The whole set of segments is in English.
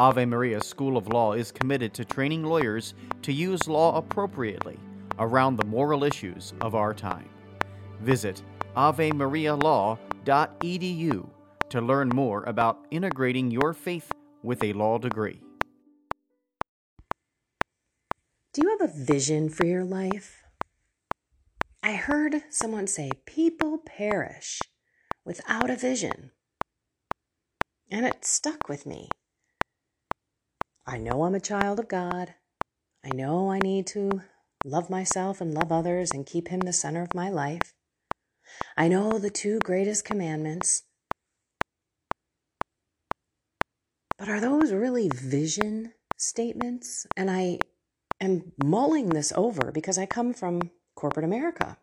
Ave Maria School of Law is committed to training lawyers to use law appropriately around the moral issues of our time. Visit avemarialaw.edu to learn more about integrating your faith with a law degree. Do you have a vision for your life? I heard someone say people perish without a vision. And it stuck with me. I know I'm a child of God. I know I need to love myself and love others and keep Him the center of my life. I know the two greatest commandments. But are those really vision statements? And I am mulling this over because I come from corporate America.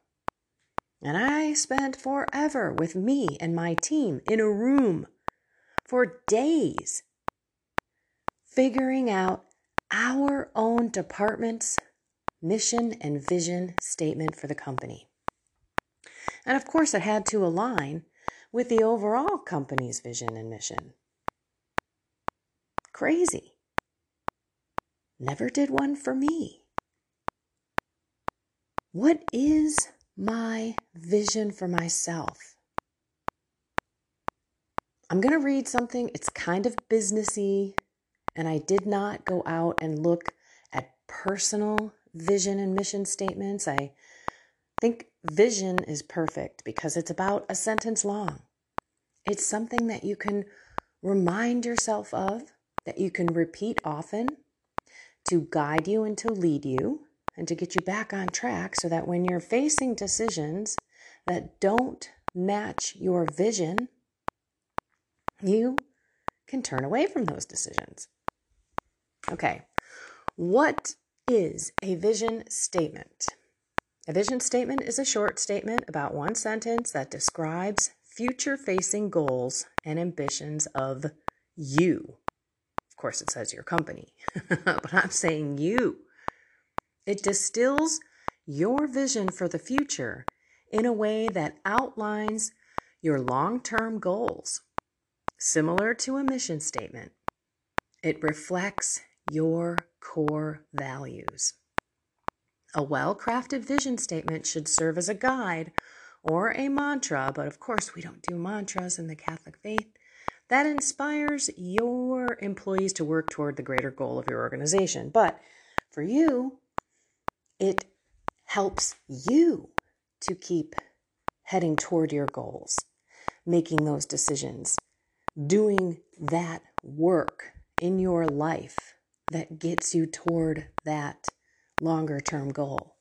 And I spent forever with me and my team in a room for days figuring out our own department's mission and vision statement for the company. And of course, it had to align with the overall company's vision and mission. Crazy. Never did one for me. What is my vision for myself? I'm going to read something. It's kind of businessy, and I did not go out and look at personal vision and mission statements. I think vision is perfect because it's about a sentence long. It's something that you can remind yourself of, that you can repeat often to guide you and to lead you and to get you back on track so that when you're facing decisions that don't match your vision, you can turn away from those decisions. Okay, what is a vision statement? A vision statement is a short statement about one sentence that describes future facing goals and ambitions of you. Of course, it says your company, but I'm saying you. It distills your vision for the future in a way that outlines your long term goals. Similar to a mission statement, it reflects your core values. A well crafted vision statement should serve as a guide or a mantra, but of course, we don't do mantras in the Catholic faith, that inspires your employees to work toward the greater goal of your organization. But for you, it helps you to keep heading toward your goals, making those decisions, doing that work in your life that gets you toward that longer term goal.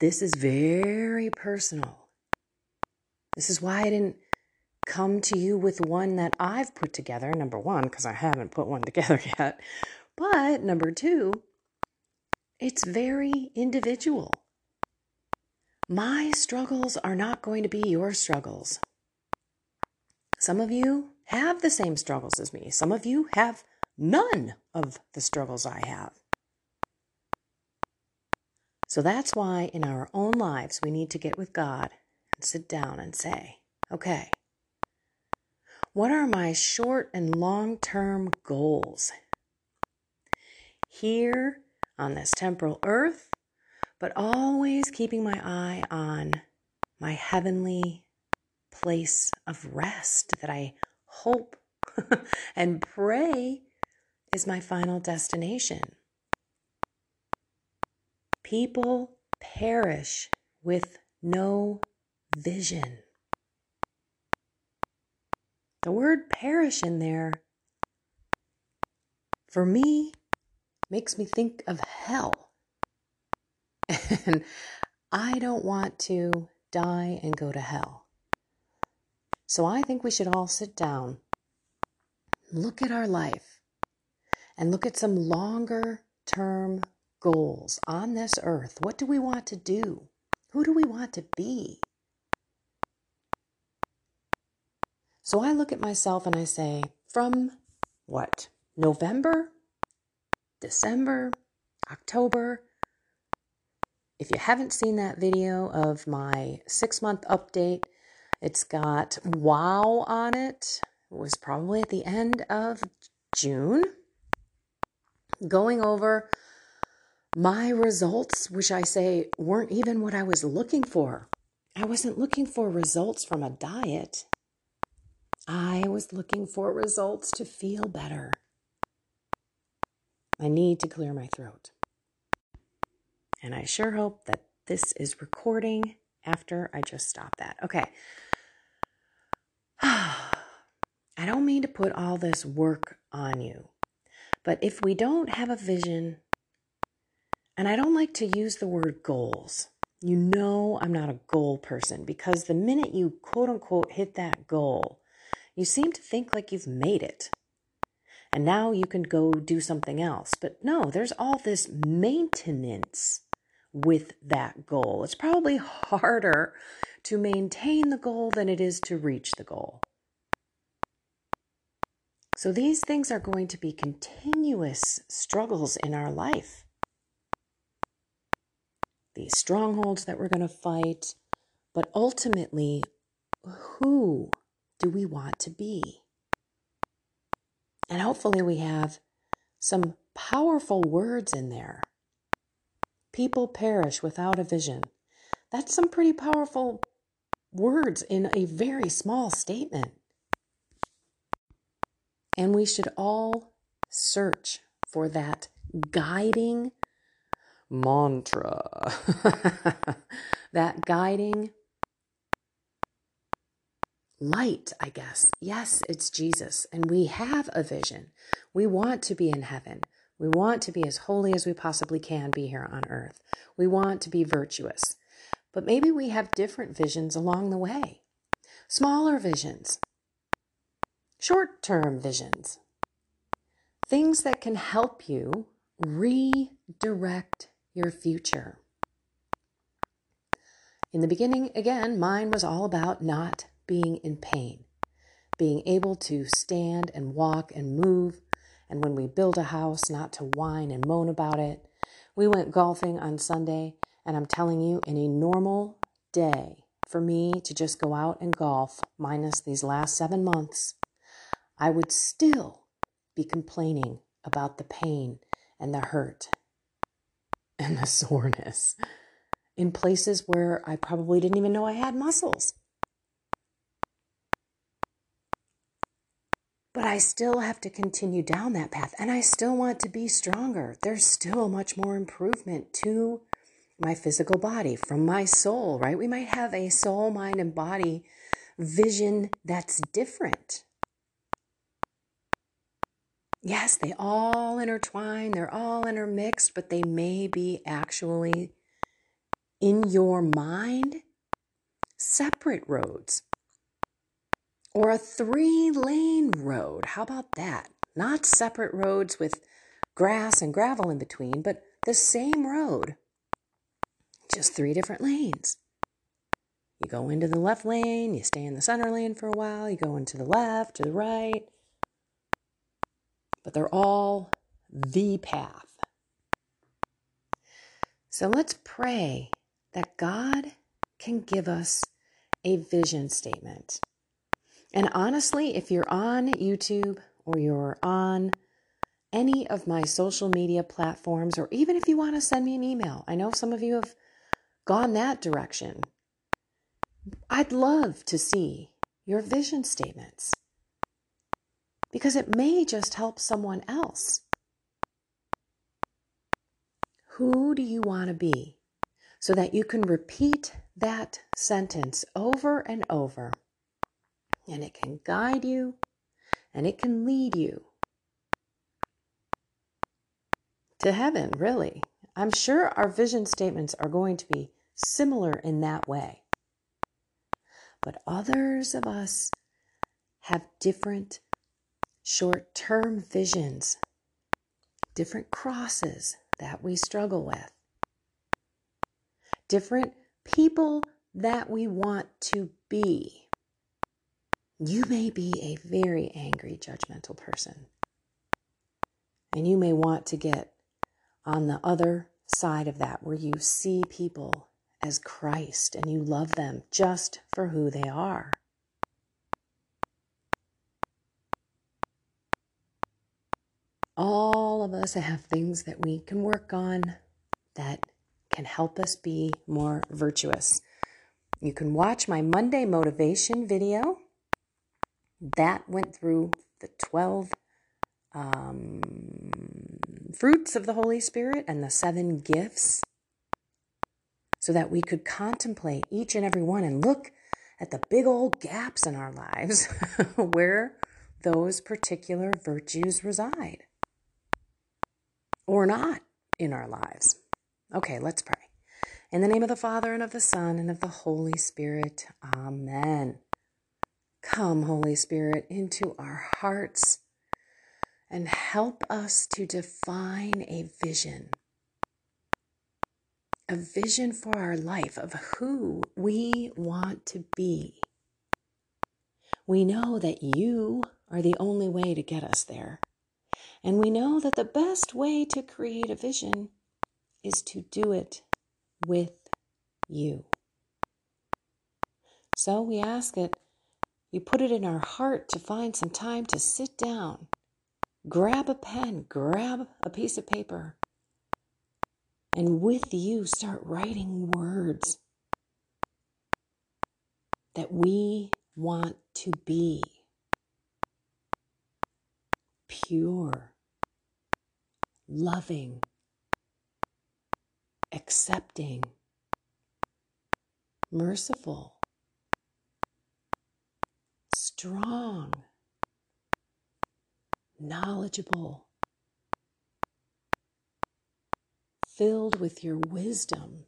This is very personal. This is why I didn't come to you with one that I've put together. Number one, because I haven't put one together yet. But number two, it's very individual. My struggles are not going to be your struggles. Some of you have the same struggles as me. Some of you have none of the struggles I have. So that's why in our own lives we need to get with God and sit down and say, okay, what are my short and long term goals here on this temporal earth, but always keeping my eye on my heavenly place of rest that I hope and pray is my final destination. people perish with no vision. The word perish in there, for me, makes me think of hell. And I don't want to die and go to hell. So I think we should all sit down, look at our life, and look at some longer term goals on this earth. What do we want to do? Who do we want to be? So I look at myself and I say, from what? November, December, October. If you haven't seen that video of my six month update, it's got wow on it. It was probably at the end of June. Going over my results, which I say weren't even what I was looking for. I wasn't looking for results from a diet. I was looking for results to feel better. I need to clear my throat. And I sure hope that this is recording after I just stop that. Okay. I don't mean to put all this work on you, but if we don't have a vision, and I don't like to use the word goals. You know, I'm not a goal person because the minute you quote unquote hit that goal, you seem to think like you've made it. And now you can go do something else. But no, there's all this maintenance with that goal. It's probably harder to maintain the goal than it is to reach the goal. So these things are going to be continuous struggles in our life. These strongholds that we're going to fight, but ultimately, who do we want to be? And hopefully, we have some powerful words in there. People perish without a vision. That's some pretty powerful words in a very small statement. And we should all search for that guiding mantra, that guiding light, I guess. Yes, it's Jesus. And we have a vision. We want to be in heaven. We want to be as holy as we possibly can be here on earth. We want to be virtuous. But maybe we have different visions along the way. Smaller visions, short term visions, things that can help you redirect your future. In the beginning, again, mine was all about not being in pain, being able to stand and walk and move. And when we build a house, not to whine and moan about it. We went golfing on Sunday, and I'm telling you, in a normal day, for me to just go out and golf, minus these last seven months, I would still be complaining about the pain and the hurt and the soreness in places where I probably didn't even know I had muscles. But I still have to continue down that path and I still want to be stronger. There's still much more improvement to my physical body from my soul, right? We might have a soul, mind, and body vision that's different. Yes, they all intertwine, they're all intermixed, but they may be actually in your mind separate roads or a three lane road. How about that? Not separate roads with grass and gravel in between, but the same road, just three different lanes. You go into the left lane, you stay in the center lane for a while, you go into the left, to the right, but they're all the path. So let's pray that God can give us a vision statement and honestly, if you're on YouTube or you're on any of my social media platforms, or even if you want to send me an email, I know some of you have gone that direction. I'd love to see your vision statements because it may just help someone else Who do you want to be? So that you can repeat that sentence over and over. And it can guide you and it can lead you to heaven, really. I'm sure our vision statements are going to be similar in that way. But others of us have different short term visions, different crosses that we struggle with, different people that we want to be. You may be a very angry, judgmental person. And you may want to get on the other side of that where you see people as Christ and you love them just for who they are. Of us have things that we can work on that can help us be more virtuous. You can watch my Monday motivation video. That went through the 12 um, fruits of the Holy Spirit and the seven gifts so that we could contemplate each and every one and look at the big old gaps in our lives where those particular virtues reside or not in our lives. Okay, let's pray. In the name of the Father, and of the Son, and of the Holy Spirit. Amen. Come, Holy Spirit, into our hearts and help us to define a vision. A vision for our life of who we want to be. We know that you are the only way to get us there. And we know that the best way to create a vision is to do it with you. So we ask it, you put it in our heart to find some time to sit down, grab a pen, grab a piece of paper, and with you start writing words that we want to be pure, loving, accepting, merciful, strong, knowledgeable, filled with your wisdom.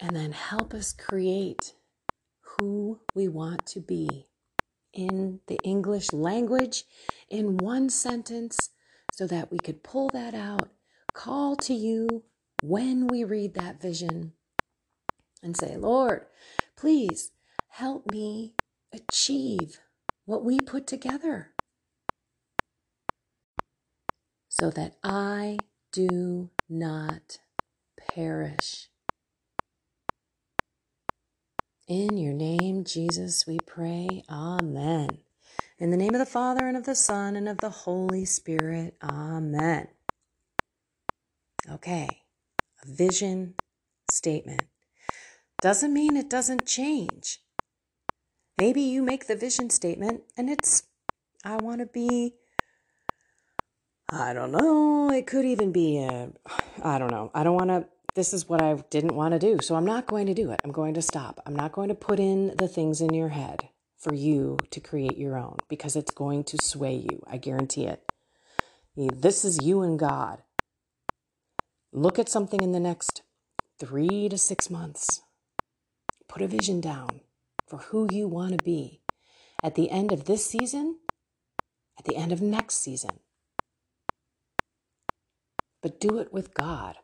And then help us create who we want to be in the English language in one sentence so that we could pull that out, call to you when we read that vision, and say, Lord, please help me achieve what we put together so that I do not perish. In your name, Jesus, we pray. Amen. In the name of the Father, and of the Son, and of the Holy Spirit. Amen. Okay, a vision statement. Doesn't mean it doesn't change. Maybe you make the vision statement and it's, I want to be, I don't know, it could even be a, I don't know, I don't want to this is what I didn't want to do. So I'm not going to do it. I'm going to stop. I'm not going to put in the things in your head for you to create your own because it's going to sway you. I guarantee it. This is you and God. Look at something in the next three to six months. Put a vision down for who you want to be at the end of this season, at the end of next season. But do it with God.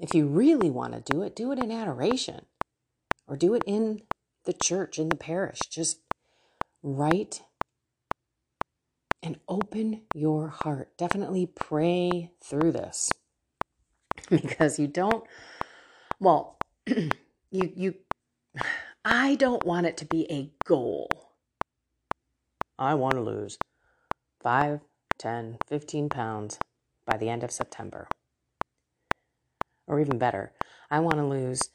If you really want to do it, do it in adoration or do it in the church, in the parish. Just write and open your heart. Definitely pray through this because you don't, well, you, you, I don't want it to be a goal. I want to lose 5, 10, 15 pounds by the end of September or even better, I want to lose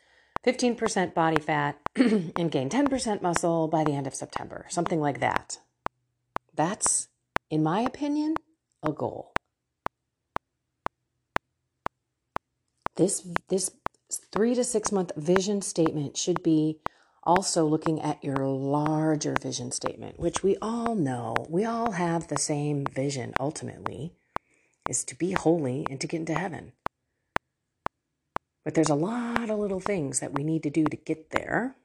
15% body fat and gain 10% muscle by the end of September, something like that. That's, in my opinion, a goal. this this three to six month vision statement should be also looking at your larger vision statement, which we all know, we all have the same vision ultimately, is to be holy and to get into heaven. But there's a lot of little things that we need to do to get there.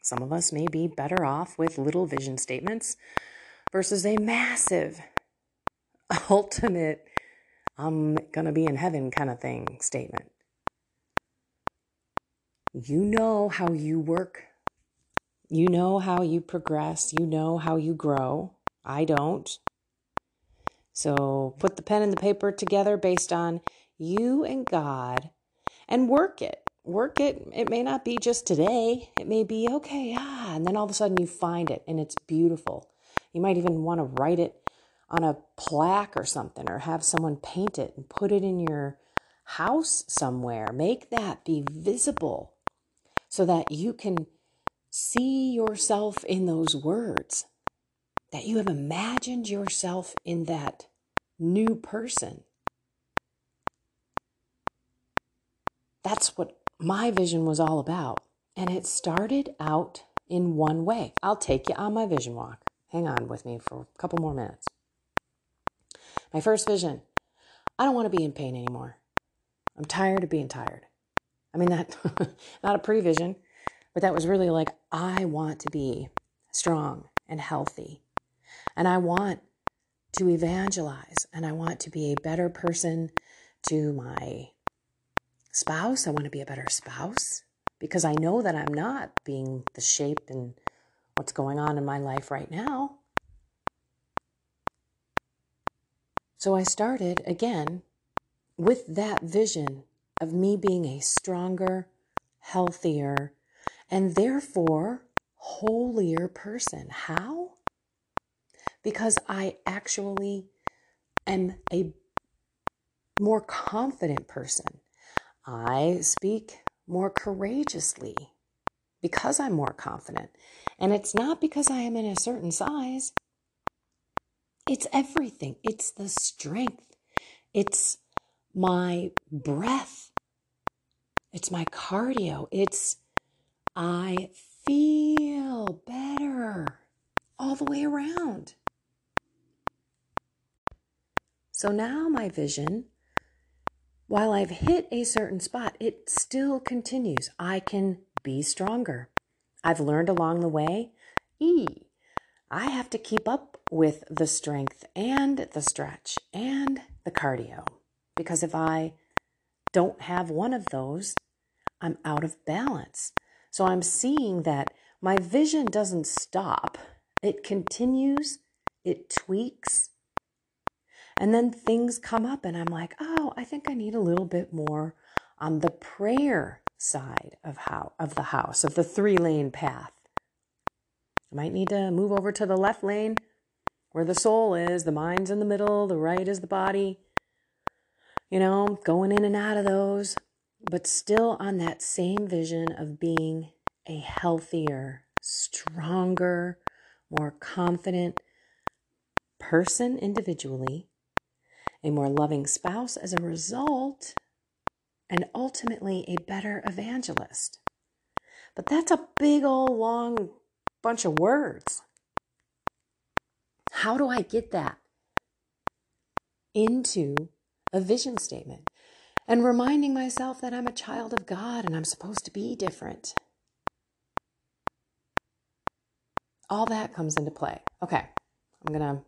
Some of us may be better off with little vision statements versus a massive, ultimate, I'm going to be in heaven kind of thing statement. You know how you work. You know how you progress. You know how you grow. I don't. So put the pen and the paper together based on you and God and work it. Work it. It may not be just today. It may be, okay, ah, and then all of a sudden you find it and it's beautiful. You might even want to write it on a plaque or something or have someone paint it and put it in your house somewhere. Make that be visible so that you can see yourself in those words, that you have imagined yourself in that new person. That's what my vision was all about. And it started out in one way. I'll take you on my vision walk. Hang on with me for a couple more minutes. My first vision I don't want to be in pain anymore. I'm tired of being tired. I mean, that, not a prevision, but that was really like, I want to be strong and healthy. And I want to evangelize and I want to be a better person to my spouse. I want to be a better spouse because I know that I'm not being the shape and what's going on in my life right now. So I started again with that vision of me being a stronger, healthier, and therefore holier person. How? Because I actually am a more confident person. I speak more courageously because I'm more confident. And it's not because I am in a certain size, it's everything. It's the strength, it's my breath, it's my cardio, it's I feel better all the way around. So now my vision while I've hit a certain spot, it still continues. I can be stronger. I've learned along the way, E, I have to keep up with the strength and the stretch and the cardio. Because if I don't have one of those, I'm out of balance. So I'm seeing that my vision doesn't stop, it continues, it tweaks, and then things come up, and I'm like, oh, I think I need a little bit more on the prayer side of how of the house of the three lane path. I might need to move over to the left lane where the soul is, the mind's in the middle, the right is the body. You know, going in and out of those, but still on that same vision of being a healthier, stronger, more confident person individually a more loving spouse as a result, and ultimately a better evangelist. But that's a big old long bunch of words. How do I get that into a vision statement? And reminding myself that I'm a child of God and I'm supposed to be different. All that comes into play. Okay, I'm going to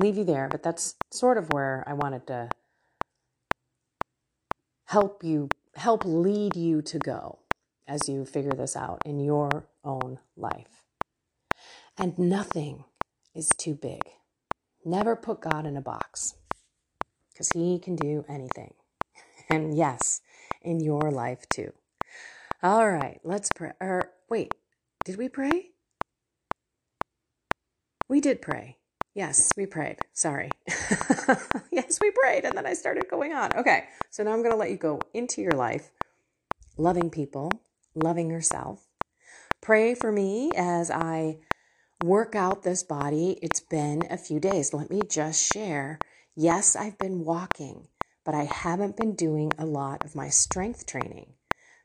leave you there, but that's sort of where I wanted to help you, help lead you to go as you figure this out in your own life. And nothing is too big. Never put God in a box because He can do anything. And yes, in your life too. All right, let's pray. Or wait, did we pray? We did pray. Yes, we prayed. Sorry. yes, we prayed. And then I started going on. Okay, so now I'm going to let you go into your life, loving people, loving yourself. Pray for me as I work out this body. It's been a few days. Let me just share. Yes, I've been walking, but I haven't been doing a lot of my strength training.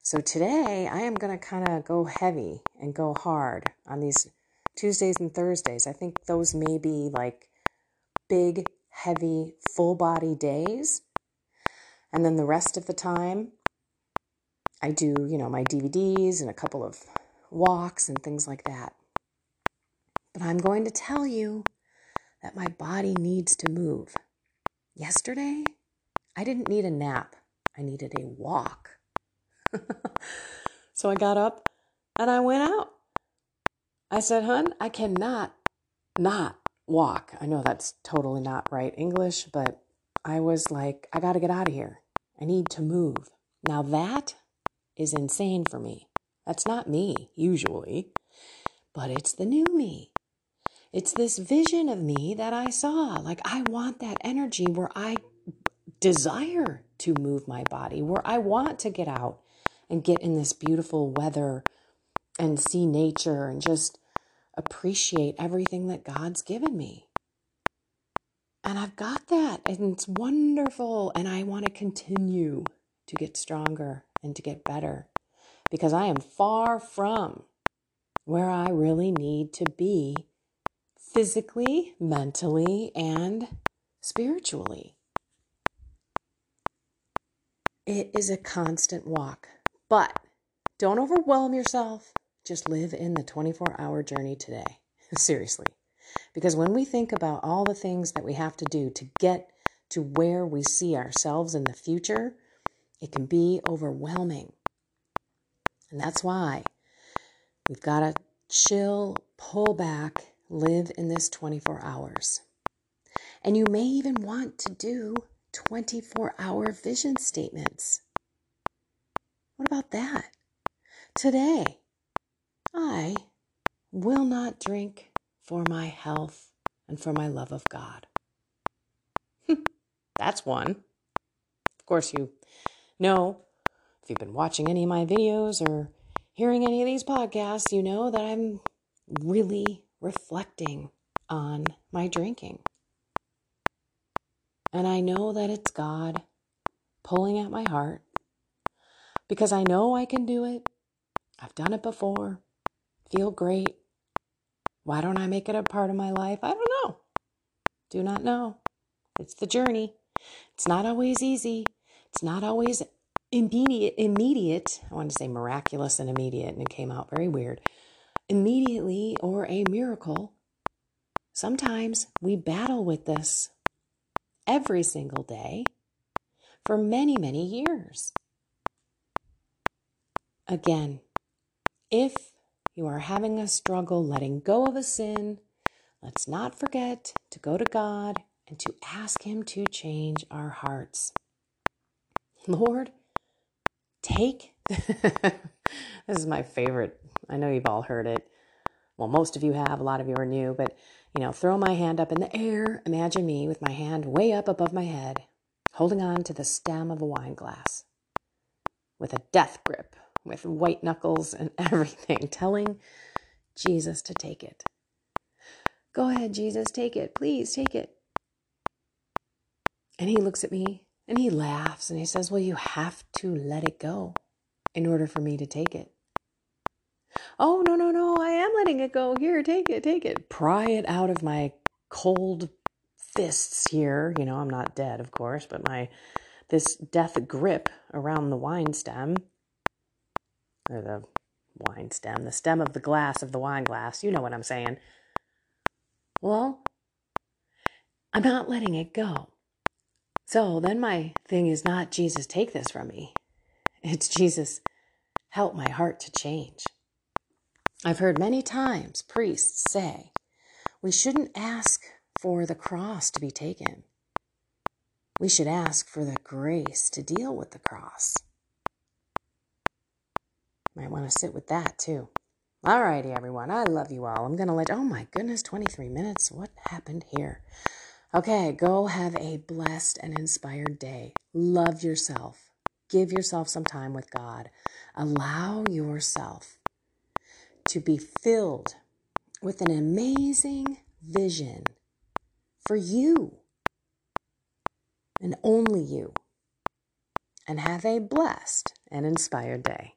So today I am going to kind of go heavy and go hard on these Tuesdays and Thursdays. I think those may be like big, heavy, full body days. And then the rest of the time, I do, you know, my DVDs and a couple of walks and things like that. But I'm going to tell you that my body needs to move. Yesterday, I didn't need a nap, I needed a walk. so I got up and I went out. I said, Hun, I cannot not walk. I know that's totally not right English, but I was like, I got to get out of here. I need to move. Now that is insane for me. That's not me, usually, but it's the new me. It's this vision of me that I saw. Like, I want that energy where I desire to move my body, where I want to get out and get in this beautiful weather and see nature and just appreciate everything that God's given me. And I've got that, and it's wonderful. And I want to continue to get stronger and to get better because I am far from where I really need to be physically, mentally, and spiritually. It is a constant walk, but don't overwhelm yourself. Just live in the 24 hour journey today. Seriously. Because when we think about all the things that we have to do to get to where we see ourselves in the future, it can be overwhelming. And that's why we've got to chill, pull back, live in this 24 hours. And you may even want to do 24 hour vision statements. What about that? Today, I will not drink for my health and for my love of God. That's one. Of course, you know, if you've been watching any of my videos or hearing any of these podcasts, you know that I'm really reflecting on my drinking. And I know that it's God pulling at my heart because I know I can do it. I've done it before. Feel great. Why don't I make it a part of my life? I don't know. Do not know. It's the journey. It's not always easy. It's not always immediate. Immediate. I wanted to say miraculous and immediate, and it came out very weird. Immediately or a miracle. Sometimes we battle with this every single day for many, many years. Again, if you are having a struggle letting go of a sin, let's not forget to go to God and to ask Him to change our hearts. Lord, take. this is my favorite. I know you've all heard it. Well, most of you have, a lot of you are new, but you know, throw my hand up in the air. Imagine me with my hand way up above my head, holding on to the stem of a wine glass with a death grip, with white knuckles and everything, telling Jesus to take it. Go ahead, Jesus, take it. Please take it. And he looks at me and he laughs and he says, Well, you have to let it go in order for me to take it. Oh, no, no, no, I am letting it go. Here, take it, take it. Pry it out of my cold fists here. You know, I'm not dead, of course, but my this death grip around the wine stem or the wine stem, the stem of the glass of the wine glass. You know what I'm saying. Well, I'm not letting it go. So then my thing is not Jesus, take this from me. It's Jesus, help my heart to change. I've heard many times priests say we shouldn't ask for the cross to be taken. We should ask for the grace to deal with the cross. Might want to sit with that too. Alrighty, everyone. I love you all. I'm going to let, oh my goodness, 23 minutes. What happened here? Okay, go have a blessed and inspired day. Love yourself. Give yourself some time with God. Allow yourself to be filled with an amazing vision for you and only you. and have a blessed and inspired day.